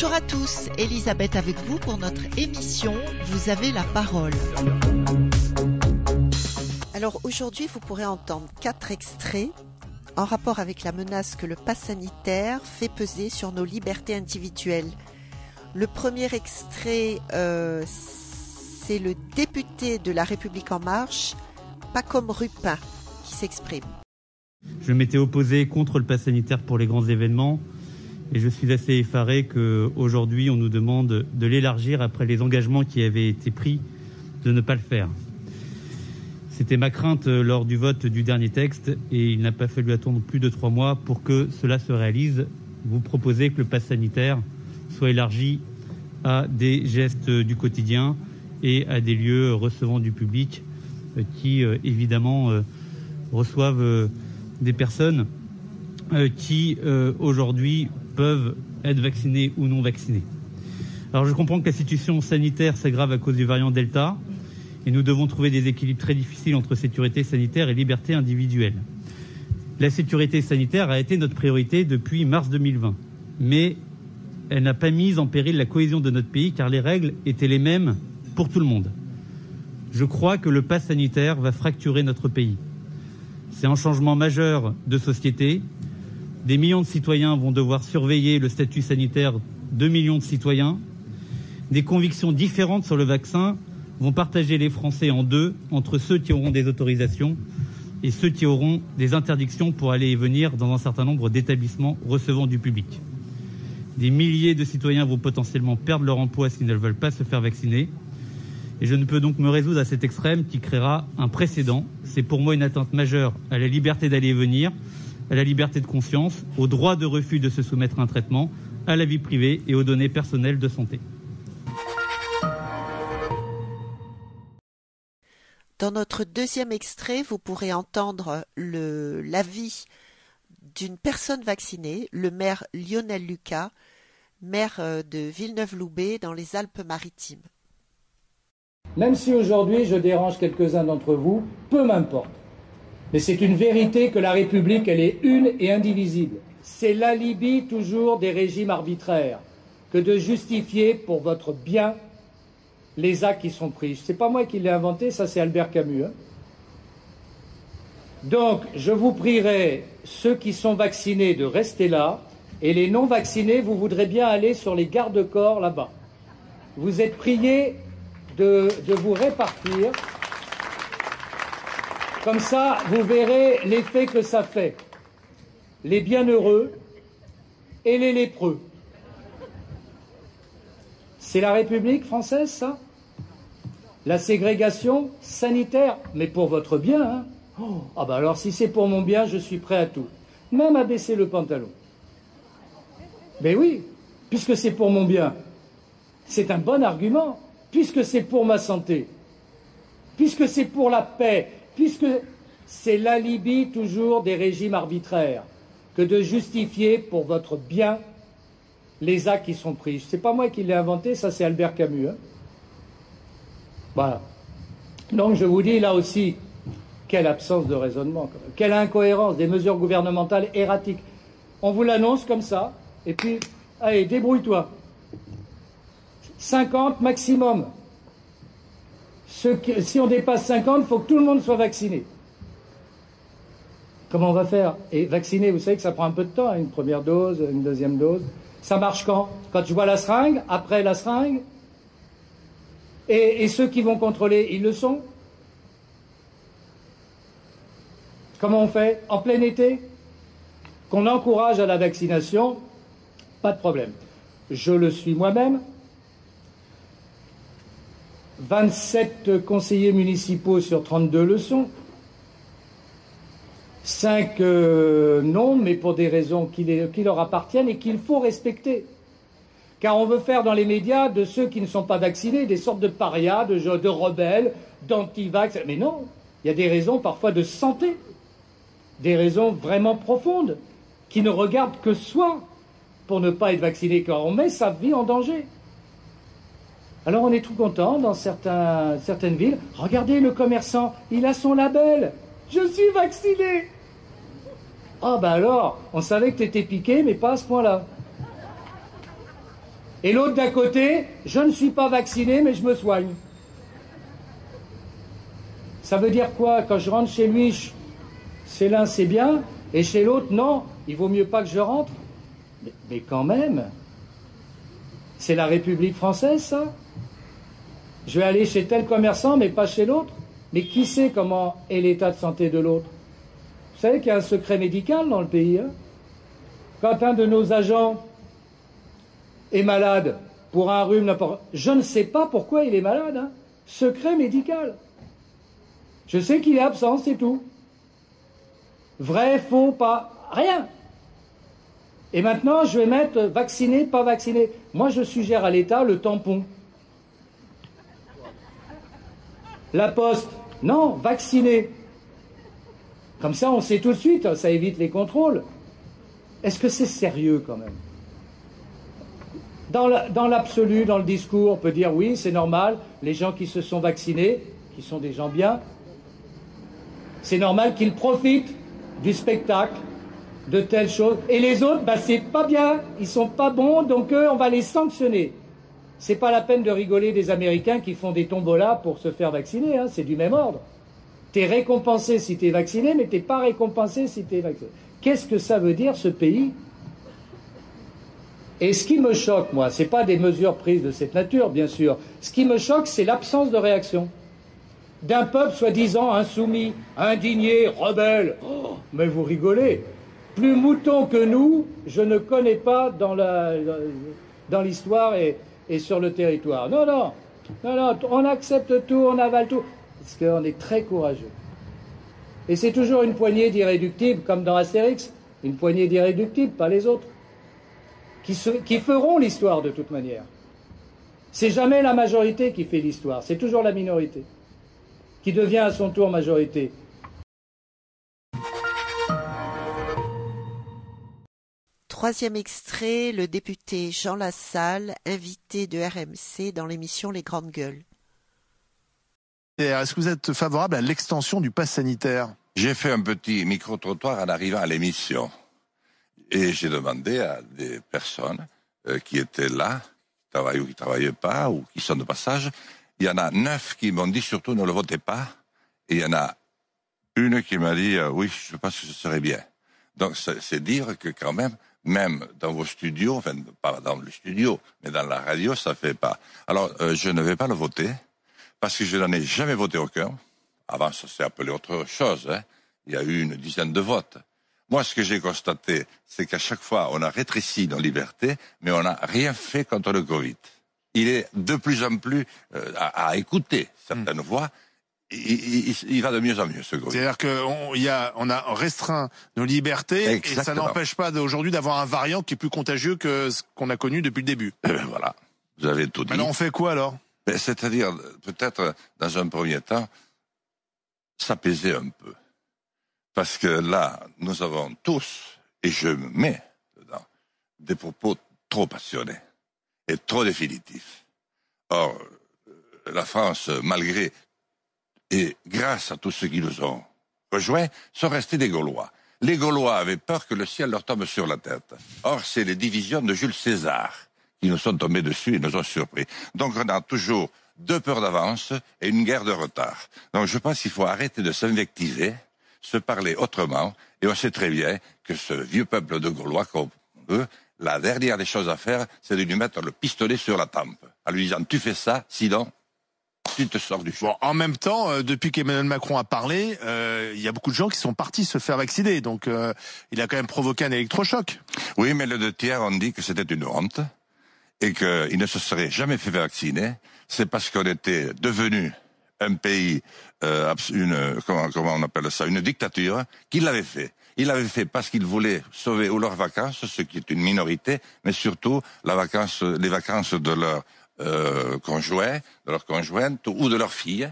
Bonjour à tous, Elisabeth avec vous pour notre émission Vous avez la parole. Alors aujourd'hui, vous pourrez entendre quatre extraits en rapport avec la menace que le pass sanitaire fait peser sur nos libertés individuelles. Le premier extrait, euh, c'est le député de la République en marche, Pacom Rupin, qui s'exprime. Je m'étais opposé contre le pass sanitaire pour les grands événements et je suis assez effaré qu'aujourd'hui on nous demande de l'élargir après les engagements qui avaient été pris de ne pas le faire. C'était ma crainte lors du vote du dernier texte et il n'a pas fallu attendre plus de trois mois pour que cela se réalise. Vous proposez que le pass sanitaire soit élargi à des gestes du quotidien et à des lieux recevant du public euh, qui, euh, évidemment, euh, reçoivent des personnes qui, aujourd'hui, peuvent être vaccinées ou non vaccinées. Alors je comprends que la situation sanitaire s'aggrave à cause du variant Delta et nous devons trouver des équilibres très difficiles entre sécurité sanitaire et liberté individuelle. La sécurité sanitaire a été notre priorité depuis mars 2020, mais elle n'a pas mis en péril la cohésion de notre pays car les règles étaient les mêmes pour tout le monde. Je crois que le pass sanitaire va fracturer notre pays. C'est un changement majeur de société. Des millions de citoyens vont devoir surveiller le statut sanitaire de millions de citoyens. Des convictions différentes sur le vaccin vont partager les Français en deux, entre ceux qui auront des autorisations et ceux qui auront des interdictions pour aller et venir dans un certain nombre d'établissements recevant du public. Des milliers de citoyens vont potentiellement perdre leur emploi s'ils ne veulent pas se faire vacciner. Et je ne peux donc me résoudre à cet extrême qui créera un précédent. C'est pour moi une atteinte majeure à la liberté d'aller et venir, à la liberté de conscience, au droit de refus de se soumettre à un traitement, à la vie privée et aux données personnelles de santé. Dans notre deuxième extrait, vous pourrez entendre l'avis d'une personne vaccinée, le maire Lionel Lucas, maire euh, de Villeneuve-Loubet dans les Alpes-Maritimes. Même si aujourd'hui je dérange quelques-uns d'entre vous, peu m'importe. Mais c'est une vérité que la République, elle est une et indivisible. C'est l'alibi toujours des régimes arbitraires que de justifier pour votre bien les actes qui sont pris. C'est pas moi qui l'ai inventé, ça c'est Albert Camus. Hein. Donc, je vous prierai, ceux qui sont vaccinés, de rester là, et les non vaccinés, vous voudrez bien aller sur les gardes-corps là-bas. Vous êtes priés de, de vous répartir. Comme ça, vous verrez l'effet que ça fait. Les bienheureux et les lépreux. C'est la République française, ça? La ségrégation sanitaire, mais pour votre bien, hein oh, Ah ben alors si c'est pour mon bien, je suis prêt à tout. Même à baisser le pantalon. Mais oui, puisque c'est pour mon bien. C'est un bon argument, puisque c'est pour ma santé, puisque c'est pour la paix, puisque c'est l'alibi toujours des régimes arbitraires que de justifier pour votre bien les actes qui sont pris. C'est pas moi qui l'ai inventé, ça c'est Albert Camus. Hein. voilà. Donc je vous dis là aussi, quelle absence de raisonnement, quelle incohérence des mesures gouvernementales erratiques. On vous l'annonce comme ça, et puis, allez, débrouille-toi. 50 maximum. Si on dépasse 50, il faut que tout le monde soit vacciné. Comment on va faire? Et vacciner, vous savez que ça prend un peu de temps, hein, une première dose, une deuxième dose. Ça marche quand? Quand tu vois la seringue, après la seringue et ceux qui vont contrôler, ils le sont? Comment on fait? En plein été? Qu'on encourage à la vaccination, pas de problème. Je le suis moi-même. 27 conseillers municipaux sur 32 le sont. 5 euh, non, mais pour des raisons qui, leur appartiennent et qu'il faut respecter. Car on veut faire dans les médias de ceux qui ne sont pas vaccinés des sortes de parias, de, de rebelles, d'anti-vax. Mais non, il y a des raisons parfois de santé, des raisons vraiment profondes, qui ne regardent que soi pour ne pas être vacciné, car on met sa vie en danger. Alors on est tout content dans certaines villes. Regardez le commerçant, il a son label. Je suis vacciné. Ah ben alors, on savait que tu étais piqué, mais pas à ce point-là. Et l'autre d'à côté, je ne suis pas vacciné, mais je me soigne. Ça veut dire quoi? Quand je rentre chez lui, c'est l'un, c'est bien, et chez l'autre, non, il vaut mieux pas que je rentre. Mais, mais quand même, c'est la République française, ça? Je vais aller chez tel commerçant, mais pas chez l'autre Mais qui sait comment est l'état de santé de l'autre? Vous savez qu'il y a un secret médical dans le pays. Hein? Quand un de nos agents est malade pour un rhume. Je ne sais pas pourquoi il est malade. Hein. Secret médical. Je sais qu'il est absent, c'est tout. Vrai, faux, pas, rien. Et maintenant, je vais mettre vacciné, pas vacciné. Moi, je suggère à l'État le tampon. La poste, non, vacciné. Comme ça, on sait tout de suite, ça évite les contrôles. Est-ce que c'est sérieux quand même? Dans l'absolu, dans le discours, on peut dire oui, c'est normal, les gens qui se sont vaccinés, qui sont des gens bien, c'est normal qu'ils profitent du spectacle, de telles choses. Et les autres, bah, c'est pas bien, ils sont pas bons, donc on va les sanctionner. C'est pas la peine de rigoler des Américains qui font des tombolas pour se faire vacciner, hein, c'est du même ordre. T'es récompensé si t'es vacciné, mais t'es pas récompensé si t'es vacciné. Qu'est-ce que ça veut dire ce pays? Et ce qui me choque, moi, ce n'est pas des mesures prises de cette nature, bien sûr. Ce qui me choque, c'est l'absence de réaction d'un peuple soi-disant insoumis, indigné, rebelle. Oh, mais vous rigolez. Plus mouton que nous, je ne connais pas dans, l'histoire et, et, sur le territoire. Non, non, non, non, on accepte tout, on avale tout, parce qu'on est très courageux. Et c'est toujours une poignée d'irréductibles, comme dans Astérix, une poignée d'irréductibles, pas les autres qui, feront l'histoire de toute manière. C'est jamais la majorité qui fait l'histoire, c'est toujours la minorité qui devient à son tour majorité. Troisième extrait, le député Jean Lassalle, invité de RMC dans l'émission Les Grandes Gueules. Est-ce que vous êtes favorable à l'extension du pass sanitaire? J'ai fait un petit micro-trottoir en arrivant à l'émission. Et j'ai demandé à des personnes euh, qui étaient là, qui travaillent ou qui ne travaillaient pas, ou qui sont de passage, il y en a neuf qui m'ont dit surtout ne le votez pas, et il y en a une qui m'a dit euh, oui, je pense que ce serait bien. Donc c'est dire que quand même, même dans vos studios, enfin pas dans le studio, mais dans la radio, ça fait pas. Alors euh, je ne vais pas le voter parce que je n'en ai jamais voté aucun. Avant, ça s'est appelé autre chose. Hein. Il y a eu une dizaine de votes. Moi, ce que j'ai constaté, c'est qu'à chaque fois, on a rétréci nos libertés, mais on n'a rien fait contre le Covid. Il est de plus en plus euh, à, écouter certaines voix. Il, va de mieux en mieux, ce Covid. C'est-à-dire qu'on a, on a restreint nos libertés et ça n'empêche pas aujourd'hui d'avoir un variant qui est plus contagieux que ce qu'on a connu depuis le début. Eh ben voilà, vous avez tout dit. Maintenant, on fait quoi alors? Ben, C'est-à-dire, peut-être, dans un premier temps, s'apaiser un peu. Parce que là, nous avons tous, et je me mets dedans, des propos trop passionnés et trop définitifs. Or, euh, la France, malgré et grâce à tous ceux qui nous ont rejoints, sont restés des Gaulois. Les Gaulois avaient peur que le ciel leur tombe sur la tête. Or, c'est les divisions de Jules César qui nous sont tombées dessus et nous ont surpris. Donc, on a toujours deux peurs d'avance et une guerre de retard. Donc, je pense qu'il faut arrêter de s'invectiver se parler autrement. Et on sait très bien que ce vieux peuple de Gaulois, comme eux, la dernière des choses à faire, c'est de lui mettre le pistolet sur la tempe, en lui disant tu fais ça, sinon tu te sors du Bon, en même temps, euh, depuis qu'Emmanuel Macron a parlé, euh, il y a beaucoup de gens qui sont partis se faire vacciner. Donc, euh, il a quand même provoqué un électrochoc. Oui, mais le deux tiers ont dit que c'était une honte et qu'il ne se serait jamais fait vacciner. C'est parce qu'on était devenu un pays, euh, une, comment, comment on appelle ça, une dictature, qu'il l'avait fait. Il l'avait fait parce qu'il voulait sauver ou leurs vacances, ce qui est une minorité, mais surtout la vacance, les vacances de leurs euh, conjoints, de leurs conjointes ou de leurs filles,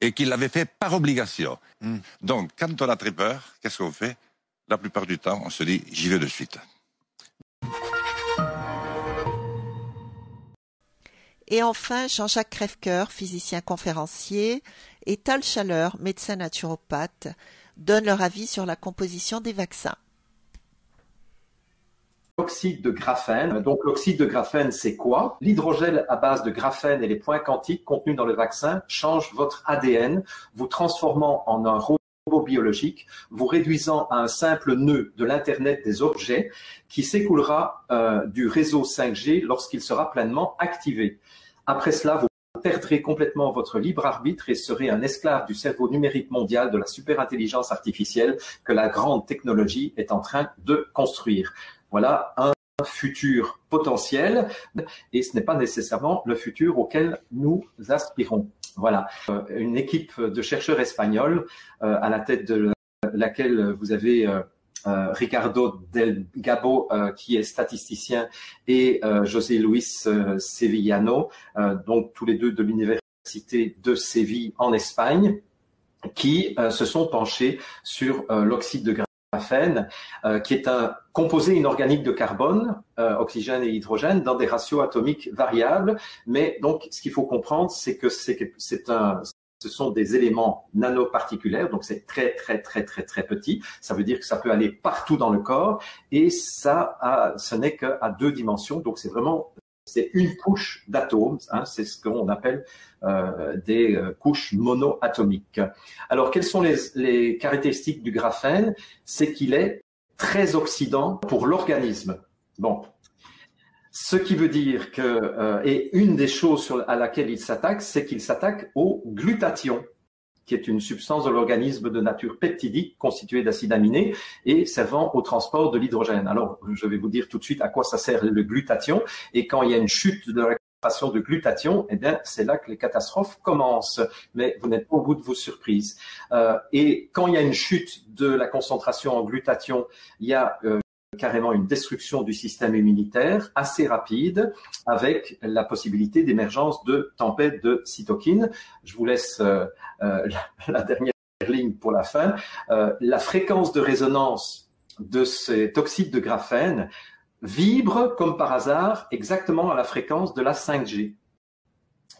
et qu'il l'avait fait par obligation. Hmm. Donc, quand on a très peur, qu'est-ce qu'on fait? La plupart du temps, on se dit j'y vais de suite. Et enfin, Jean-Jacques Crèvecoeur, physicien conférencier, et Tal Chaleur, médecin naturopathe, donnent leur avis sur la composition des vaccins. L'oxyde de graphène. Donc l'oxyde de graphène, c'est quoi? L'hydrogène à base de graphène et les points quantiques contenus dans le vaccin changent votre ADN, vous transformant en un robot biologique, vous réduisant à un simple nœud de l'Internet des objets qui s'écoulera euh, du réseau 5G lorsqu'il sera pleinement activé. Après cela, vous perdrez complètement votre libre arbitre et serez un esclave du cerveau numérique mondial de la superintelligence artificielle que la grande technologie est en train de construire. Voilà un futur potentiel et ce n'est pas nécessairement le futur auquel nous aspirons. Voilà, euh, une équipe de chercheurs espagnols euh, à la tête de laquelle vous avez euh, Ricardo Del Gabo, qui est statisticien, et José Luis Sevillano, donc tous les deux de l'université de Séville en Espagne, qui se sont penchés sur l'oxyde de graphène, qui est un composé inorganique de carbone, oxygène et hydrogène, dans des ratios atomiques variables. Mais donc, ce qu'il faut comprendre, c'est que c'est un ce sont des éléments nanoparticulaires, donc c'est très très très très très petit. Ça veut dire que ça peut aller partout dans le corps et ça, ce n'est qu'à deux dimensions. Donc c'est vraiment c'est une couche d'atomes, hein, c'est ce qu'on appelle euh, des euh, couches monoatomiques. Alors quelles sont les, caractéristiques du graphène? C'est qu'il est très oxydant pour l'organisme. Bon, ce qui veut dire que, euh, et une des choses à laquelle il s'attaque, c'est qu'il s'attaque au glutathion, qui est une substance de l'organisme de nature peptidique constituée d'acides aminés et servant au transport de l'hydrogène. Alors, je vais vous dire tout de suite à quoi ça sert le glutathion. Et quand il y a une chute de la concentration de glutathion, eh bien, c'est là que les catastrophes commencent. Mais vous n'êtes pas au bout de vos surprises. Euh, et quand il y a une chute de la concentration en glutathion, il y a euh, carrément une destruction du système immunitaire assez rapide avec la possibilité d'émergence de tempêtes de cytokines. Je vous laisse euh, euh, la, dernière ligne pour la fin. Euh, la fréquence de résonance de cet oxyde de graphène vibre comme par hasard exactement à la fréquence de la 5G.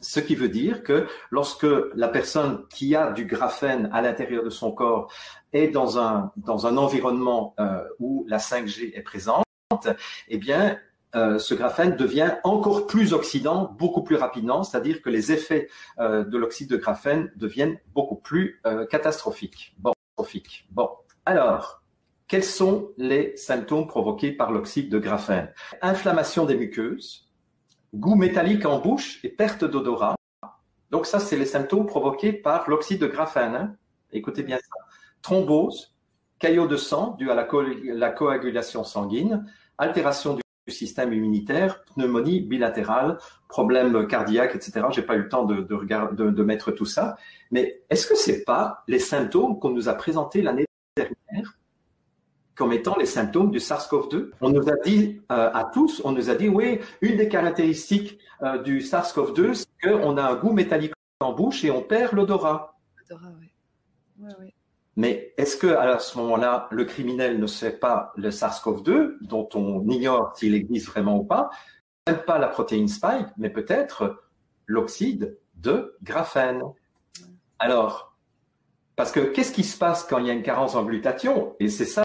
Ce qui veut dire que lorsque la personne qui a du graphène à l'intérieur de son corps est dans un, dans un environnement euh, où la 5G est présente, eh bien, euh, ce graphène devient encore plus oxydant beaucoup plus rapidement, c'est-à-dire que les effets euh, de l'oxyde de graphène deviennent beaucoup plus catastrophiques. Catastrophiques. Bon, alors, quels sont les symptômes provoqués par l'oxyde de graphène? Inflammation des muqueuses, goût métallique en bouche et perte d'odorat. Donc ça, c'est les symptômes provoqués par l'oxyde de graphène. Hein. Écoutez bien ça. Thrombose, caillot de sang dû à la, coagulation sanguine, altération du système immunitaire, pneumonie bilatérale, problème cardiaque, etc. J'ai pas eu le temps de, mettre tout ça. Mais est-ce que c'est pas les symptômes qu'on nous a présentés l'année comme étant les symptômes du SARS-CoV-2. On nous a dit euh, à tous, on nous a dit oui, une des caractéristiques euh, du SARS-CoV-2, c'est qu'on a un goût métallique en bouche et on perd l'odorat. Mais est-ce que à ce moment-là, le criminel ne sait pas le SARS-CoV-2, dont on ignore s'il existe vraiment ou pas, même pas la protéine spike, mais peut-être l'oxyde de graphène. Alors, parce que qu'est-ce qui se passe quand il y a une carence en glutathion? Et c'est ça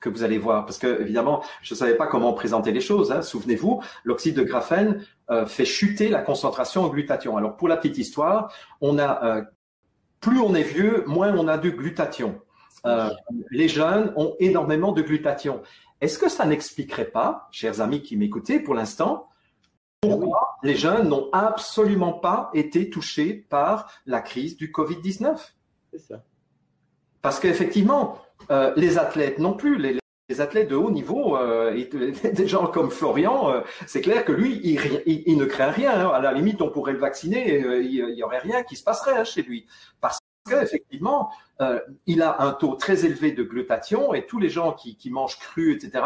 que vous allez voir, parce que évidemment, je ne savais pas comment présenter les choses. Hein. Souvenez-vous, l'oxyde de graphène euh, fait chuter la concentration en glutathion. Alors pour la petite histoire, on a euh, plus on est vieux, moins on a de glutathion. Euh, les jeunes ont énormément de glutathion. Est-ce que ça n'expliquerait pas, chers amis qui m'écoutez pour l'instant, pourquoi les jeunes n'ont absolument pas été touchés par la crise du Covid-19 C'est ça. Parce qu'effectivement, euh, les athlètes non plus, les, athlètes de haut niveau, euh, des gens comme Florian, euh, c'est clair que lui, il, ne craint rien. À la limite, on pourrait le vacciner, il n'y aurait rien qui se passerait hein, chez lui. Parce qu'effectivement, il a un taux très élevé de glutathion et tous les gens qui, mangent cru, etc.,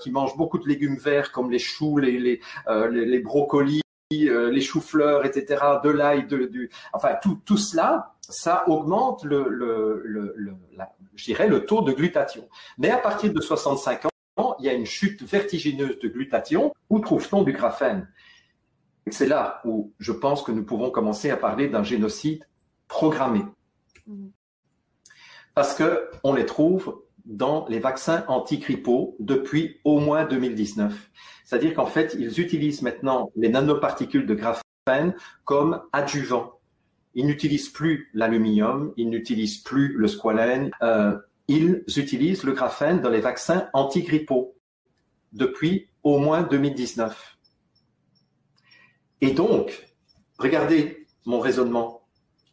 qui mangent beaucoup de légumes verts comme les choux, les brocolis, les choux-fleurs, etc., de l'ail, de, enfin tout, tout cela, ça augmente le, le, le, taux de glutathion. Mais à partir de 65 ans, il y a une chute vertigineuse de glutathion. Où trouve-t-on du graphène? C'est là où je pense que nous pouvons commencer à parler d'un génocide programmé. Parce que on les trouve dans les vaccins anti-grippaux depuis au moins 2019. C'est-à-dire qu'en fait, ils utilisent maintenant les nanoparticules de graphène comme adjuvant. Ils n'utilisent plus l'aluminium, ils n'utilisent plus le squalène, euh, ils utilisent le graphène dans les vaccins anti-grippaux depuis au moins 2019. Et donc, regardez mon raisonnement.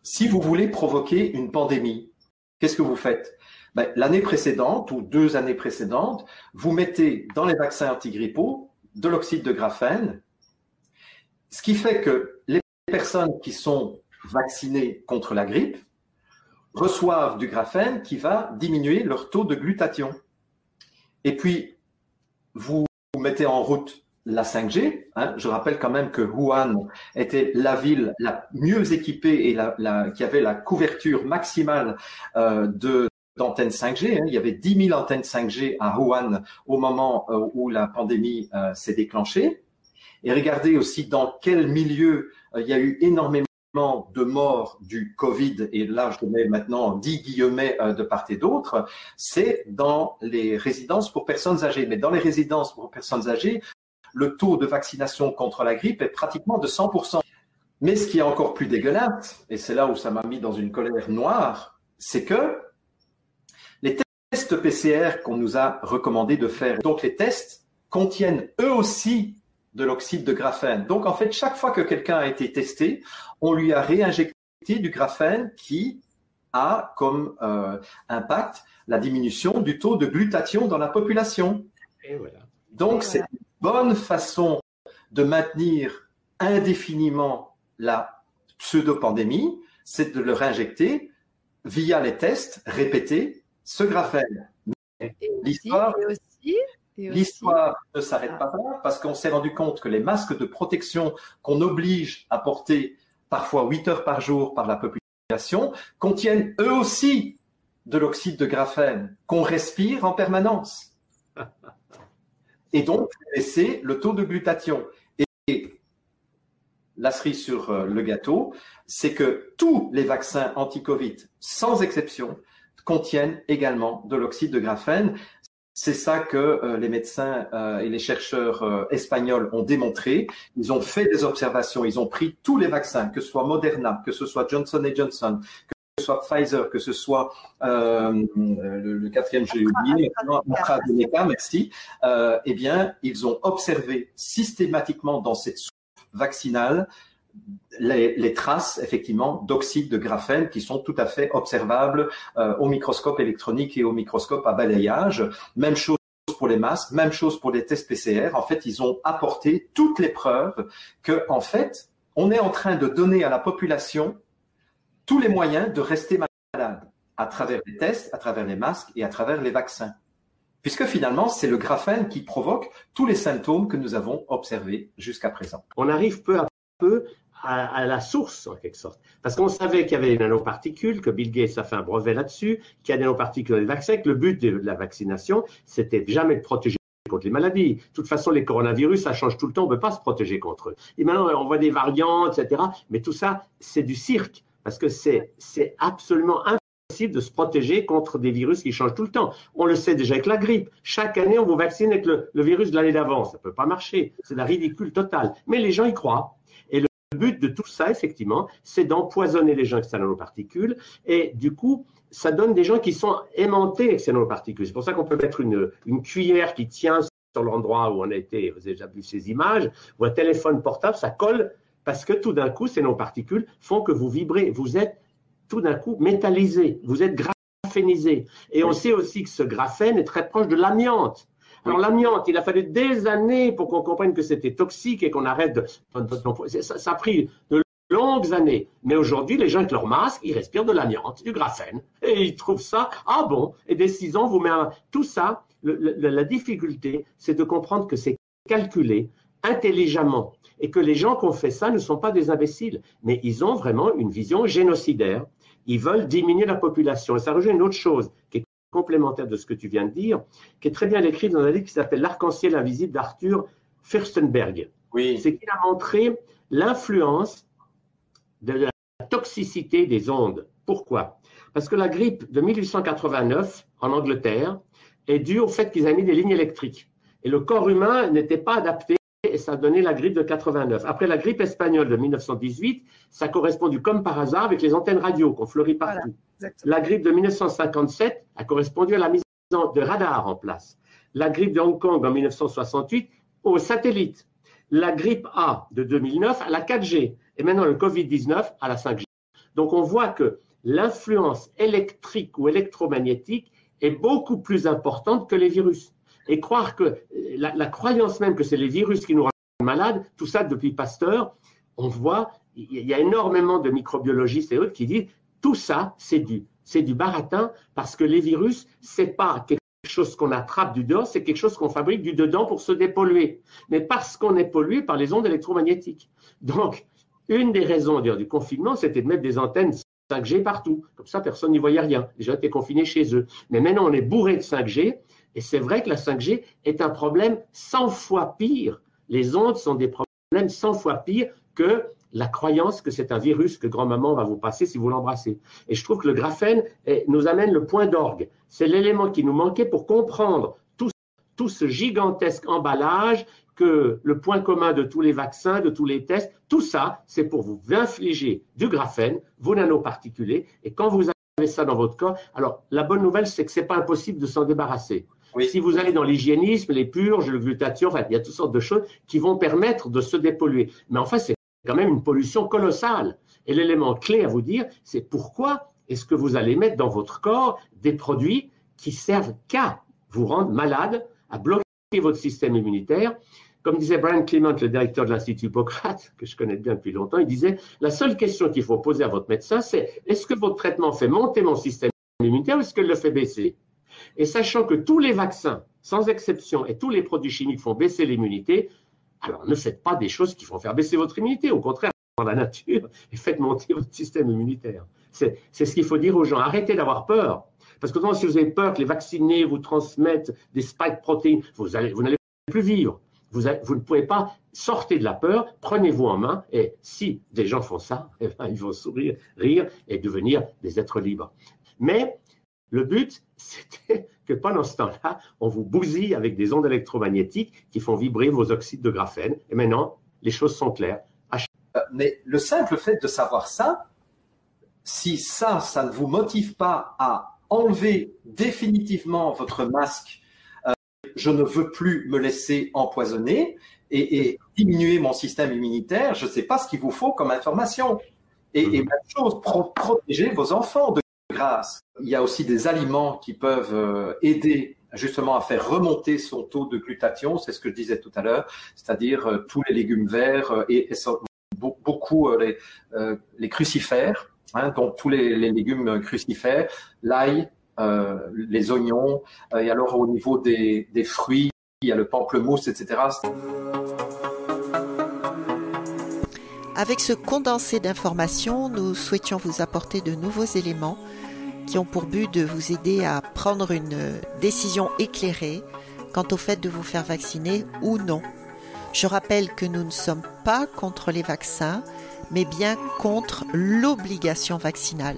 Si vous voulez provoquer une pandémie, qu'est-ce que vous faites? Ben, L'année précédente ou deux années précédentes, vous mettez dans les vaccins antigrippaux de l'oxyde de graphène, ce qui fait que les personnes qui sont vaccinées contre la grippe reçoivent du graphène qui va diminuer leur taux de glutathion. Et puis, vous mettez en route la 5G. Hein. Je rappelle quand même que Wuhan était la ville la mieux équipée et qui avait la couverture maximale euh, de d'antennes 5G. Hein. Il y avait 10 000 antennes 5G à Wuhan au moment euh, où la pandémie euh, s'est déclenchée. Et regardez aussi dans quel milieu il y a eu énormément de morts du Covid, et là je mets maintenant 10 guillemets de part et d'autre, c'est dans les résidences pour personnes âgées. Mais dans les résidences pour personnes âgées, le taux de vaccination contre la grippe est pratiquement de 100%. Mais ce qui est encore plus dégueulasse, et c'est là où ça m'a mis dans une colère noire, c'est que tests PCR qu'on nous a recommandé de faire, donc les tests contiennent eux aussi de l'oxyde de graphène. Donc en fait, chaque fois que quelqu'un a été testé, on lui a réinjecté du graphène qui a comme euh, impact la diminution du taux de glutathion dans la population. Et voilà. Donc c'est bonne façon de maintenir indéfiniment la pseudo-pandémie, c'est de le réinjecter via les tests répétés ce graphène. L'histoire L'histoire ne s'arrête pas là parce qu'on s'est rendu compte que les masques de protection qu'on oblige à porter parfois 8 heures par jour par la population contiennent eux aussi de l'oxyde de graphène qu'on respire en permanence. et donc baisser le taux de glutathion. Et la cerise sur euh, le gâteau, c'est que tous les vaccins anti-Covid, sans exception, contiennent également de l'oxyde de graphène. C'est ça que euh, les médecins euh, et les chercheurs espagnols ont démontré. Ils ont fait des observations, ils ont pris tous les vaccins, que ce soit Moderna, que ce soit Johnson Johnson, ce soit Pfizer, que ce soit euh, le, quatrième, j'ai oublié, AstraZeneca, merci, euh, eh bien, ils ont observé systématiquement dans cette soupe vaccinale les, traces effectivement d'oxyde de graphène qui sont tout à fait observables euh, au microscope électronique et au microscope à balayage. Même chose pour les masques, même chose pour les tests PCR. En fait, ils ont apporté toutes les preuves que, en fait, on est en train de donner à la population tous les moyens de rester malade à travers les tests, à travers les masques et à travers les vaccins. Puisque finalement, c'est le graphène qui provoque tous les symptômes que nous avons observés jusqu'à présent. On arrive peu à peu à, la source, en quelque sorte. Parce qu'on savait qu'il y avait des nanoparticules, que Bill Gates a fait un brevet là-dessus, qu'il y a des nanoparticules dans les vaccins, que le but de la vaccination, c'était jamais de protéger contre les maladies. De toute façon, les coronavirus, ça change tout le temps, on ne peut pas se protéger contre eux. Et maintenant, on voit des variants, etc. Mais tout ça, c'est du cirque parce que c'est absolument impossible de se protéger contre des virus qui changent tout le temps. On le sait déjà avec la grippe. Chaque année, on vous vaccine avec le, virus de l'année d'avant. Ça ne peut pas marcher. C'est la ridicule totale. Mais les gens y croient. But de tout ça, effectivement, c'est d'empoisonner les gens avec ces nanoparticules. Et du coup, ça donne des gens qui sont aimantés avec ces nanoparticules. C'est pour ça qu'on peut mettre une, une cuillère qui tient sur l'endroit où on a été, vous avez déjà vu ces images, ou un téléphone portable, ça colle parce que tout d'un coup, ces non-particules font que vous vibrez. Vous êtes tout d'un coup métallisé, vous êtes graphénisé. Et on sait aussi que ce graphène est très proche de l'amiante. Alors l'amiante, il a fallu des années pour qu'on comprenne que c'était toxique et qu'on arrête de... Ça, a pris de longues années. Mais aujourd'hui, les gens avec leur masque, ils respirent de l'amiante, du graphène. Et ils trouvent ça, ah bon, et des six ans, vous mettez Tout ça, la difficulté, c'est de comprendre que c'est calculé intelligemment et que les gens qui ont fait ça ne sont pas des imbéciles, mais ils ont vraiment une vision génocidaire. Ils veulent diminuer la population. Et ça rejoint une autre chose qui est complémentaire de ce que tu viens de dire, qui est très bien décrite dans un livre qui s'appelle L'arc-en-ciel invisible d'Arthur Furstenberg. Oui. C'est qu'il a montré l'influence de la toxicité des ondes Pourquoi? Parce que la grippe de 1889 en Angleterre est due au fait qu'ils avaient mis des lignes électriques. Et le corps humain n'était pas adapté et ça a donné la grippe de 89. Après la grippe espagnole de 1918, ça a correspondu comme par hasard avec les antennes radio qu'on fleurit partout. la grippe de 1957 a correspondu à la mise de radars en place. La grippe de Hong Kong en 1968 aux satellites. La grippe A de 2009 à la 4G. Et maintenant le Covid-19 à la 5G. Donc on voit que l'influence électrique ou électromagnétique est beaucoup plus importante que les virus. Et croire que la, croyance même que c'est les virus qui nous rendent malades, tout ça depuis Pasteur, on voit, il y a énormément de microbiologistes et autres qui disent tout ça, c'est du, c'est du baratin parce que les virus, c'est pas quelque chose qu'on attrape du dehors, c'est quelque chose qu'on fabrique du dedans pour se dépolluer. Mais parce qu'on est pollué par les ondes électromagnétiques. Donc, une des raisons du confinement, c'était de mettre des antennes 5G partout. Comme ça, personne n'y voyait rien. Les gens étaient confinés chez eux. Mais maintenant, on est bourré de 5G. Et c'est vrai que la 5G est un problème 100 fois pire. Les ondes sont des problèmes 100 fois pires que la croyance que c'est un virus que grand-maman va vous passer si vous l'embrassez. Et je trouve que le graphène nous amène le point d'orgue. C'est l'élément qui nous manquait pour comprendre tout, tout ce gigantesque emballage que le point commun de tous les vaccins, de tous les tests, tout ça, c'est pour vous infliger du graphène, vos nanoparticulés, et quand vous avez ça dans votre corps, alors la bonne nouvelle, c'est que c'est pas impossible de s'en débarrasser. Si vous allez dans l'hygiénisme, les purges, le glutathion, enfin, il y a toutes sortes de choses qui vont permettre de se dépolluer. Mais enfin, c'est quand même une pollution colossale. Et l'élément clé à vous dire, c'est pourquoi est-ce que vous allez mettre dans votre corps des produits qui servent qu'à vous rendre malade, à bloquer votre système immunitaire? Comme disait Brian Clement, le directeur de l'Institut Hippocrate, que je connais bien depuis longtemps, il disait, la seule question qu'il faut poser à votre médecin, c'est est-ce que votre traitement fait monter mon système immunitaire ou est-ce qu'il le fait baisser? Et sachant que tous les vaccins, sans exception, et tous les produits chimiques font baisser l'immunité, alors ne faites pas des choses qui vont faire baisser votre immunité. Au contraire, dans la nature, et faites monter votre système immunitaire. C'est ce qu'il faut dire aux gens. Arrêtez d'avoir peur. Parce que si vous avez peur que les vaccinés vous transmettent des spike protéines, vous, n'allez plus vivre. Vous, ne pouvez pas sortir de la peur, prenez-vous en main, et si des gens font ça, eh ben, ils vont sourire, rire et devenir des êtres libres. Mais le but, c'était que pendant ce temps-là, on vous bousille avec des ondes électromagnétiques qui font vibrer vos oxydes de graphène. Et maintenant, les choses sont claires. Euh, mais le simple fait de savoir ça, si ça, ça ne vous motive pas à enlever définitivement votre masque, euh, je ne veux plus me laisser empoisonner et, diminuer mon système immunitaire, je ne sais pas ce qu'il vous faut comme information. Et, et mhm. même chose, protéger vos enfants de grâce. Il y a aussi des aliments qui peuvent euh, aider justement à faire remonter son taux de glutathion, c'est ce que je disais tout à l'heure, c'est-à-dire euh, tous les légumes verts et, beaucoup les, crucifères Hein, donc tous les, légumes crucifères, l'ail, euh, les oignons, euh, et alors au niveau des, fruits, il y a le pamplemousse, etc. Avec ce condensé d'informations, nous souhaitions vous apporter de nouveaux éléments qui ont pour but de vous aider à prendre une décision éclairée quant au fait de vous faire vacciner ou non. Je rappelle que nous ne sommes pas contre les vaccins, mais bien contre l'obligation vaccinale.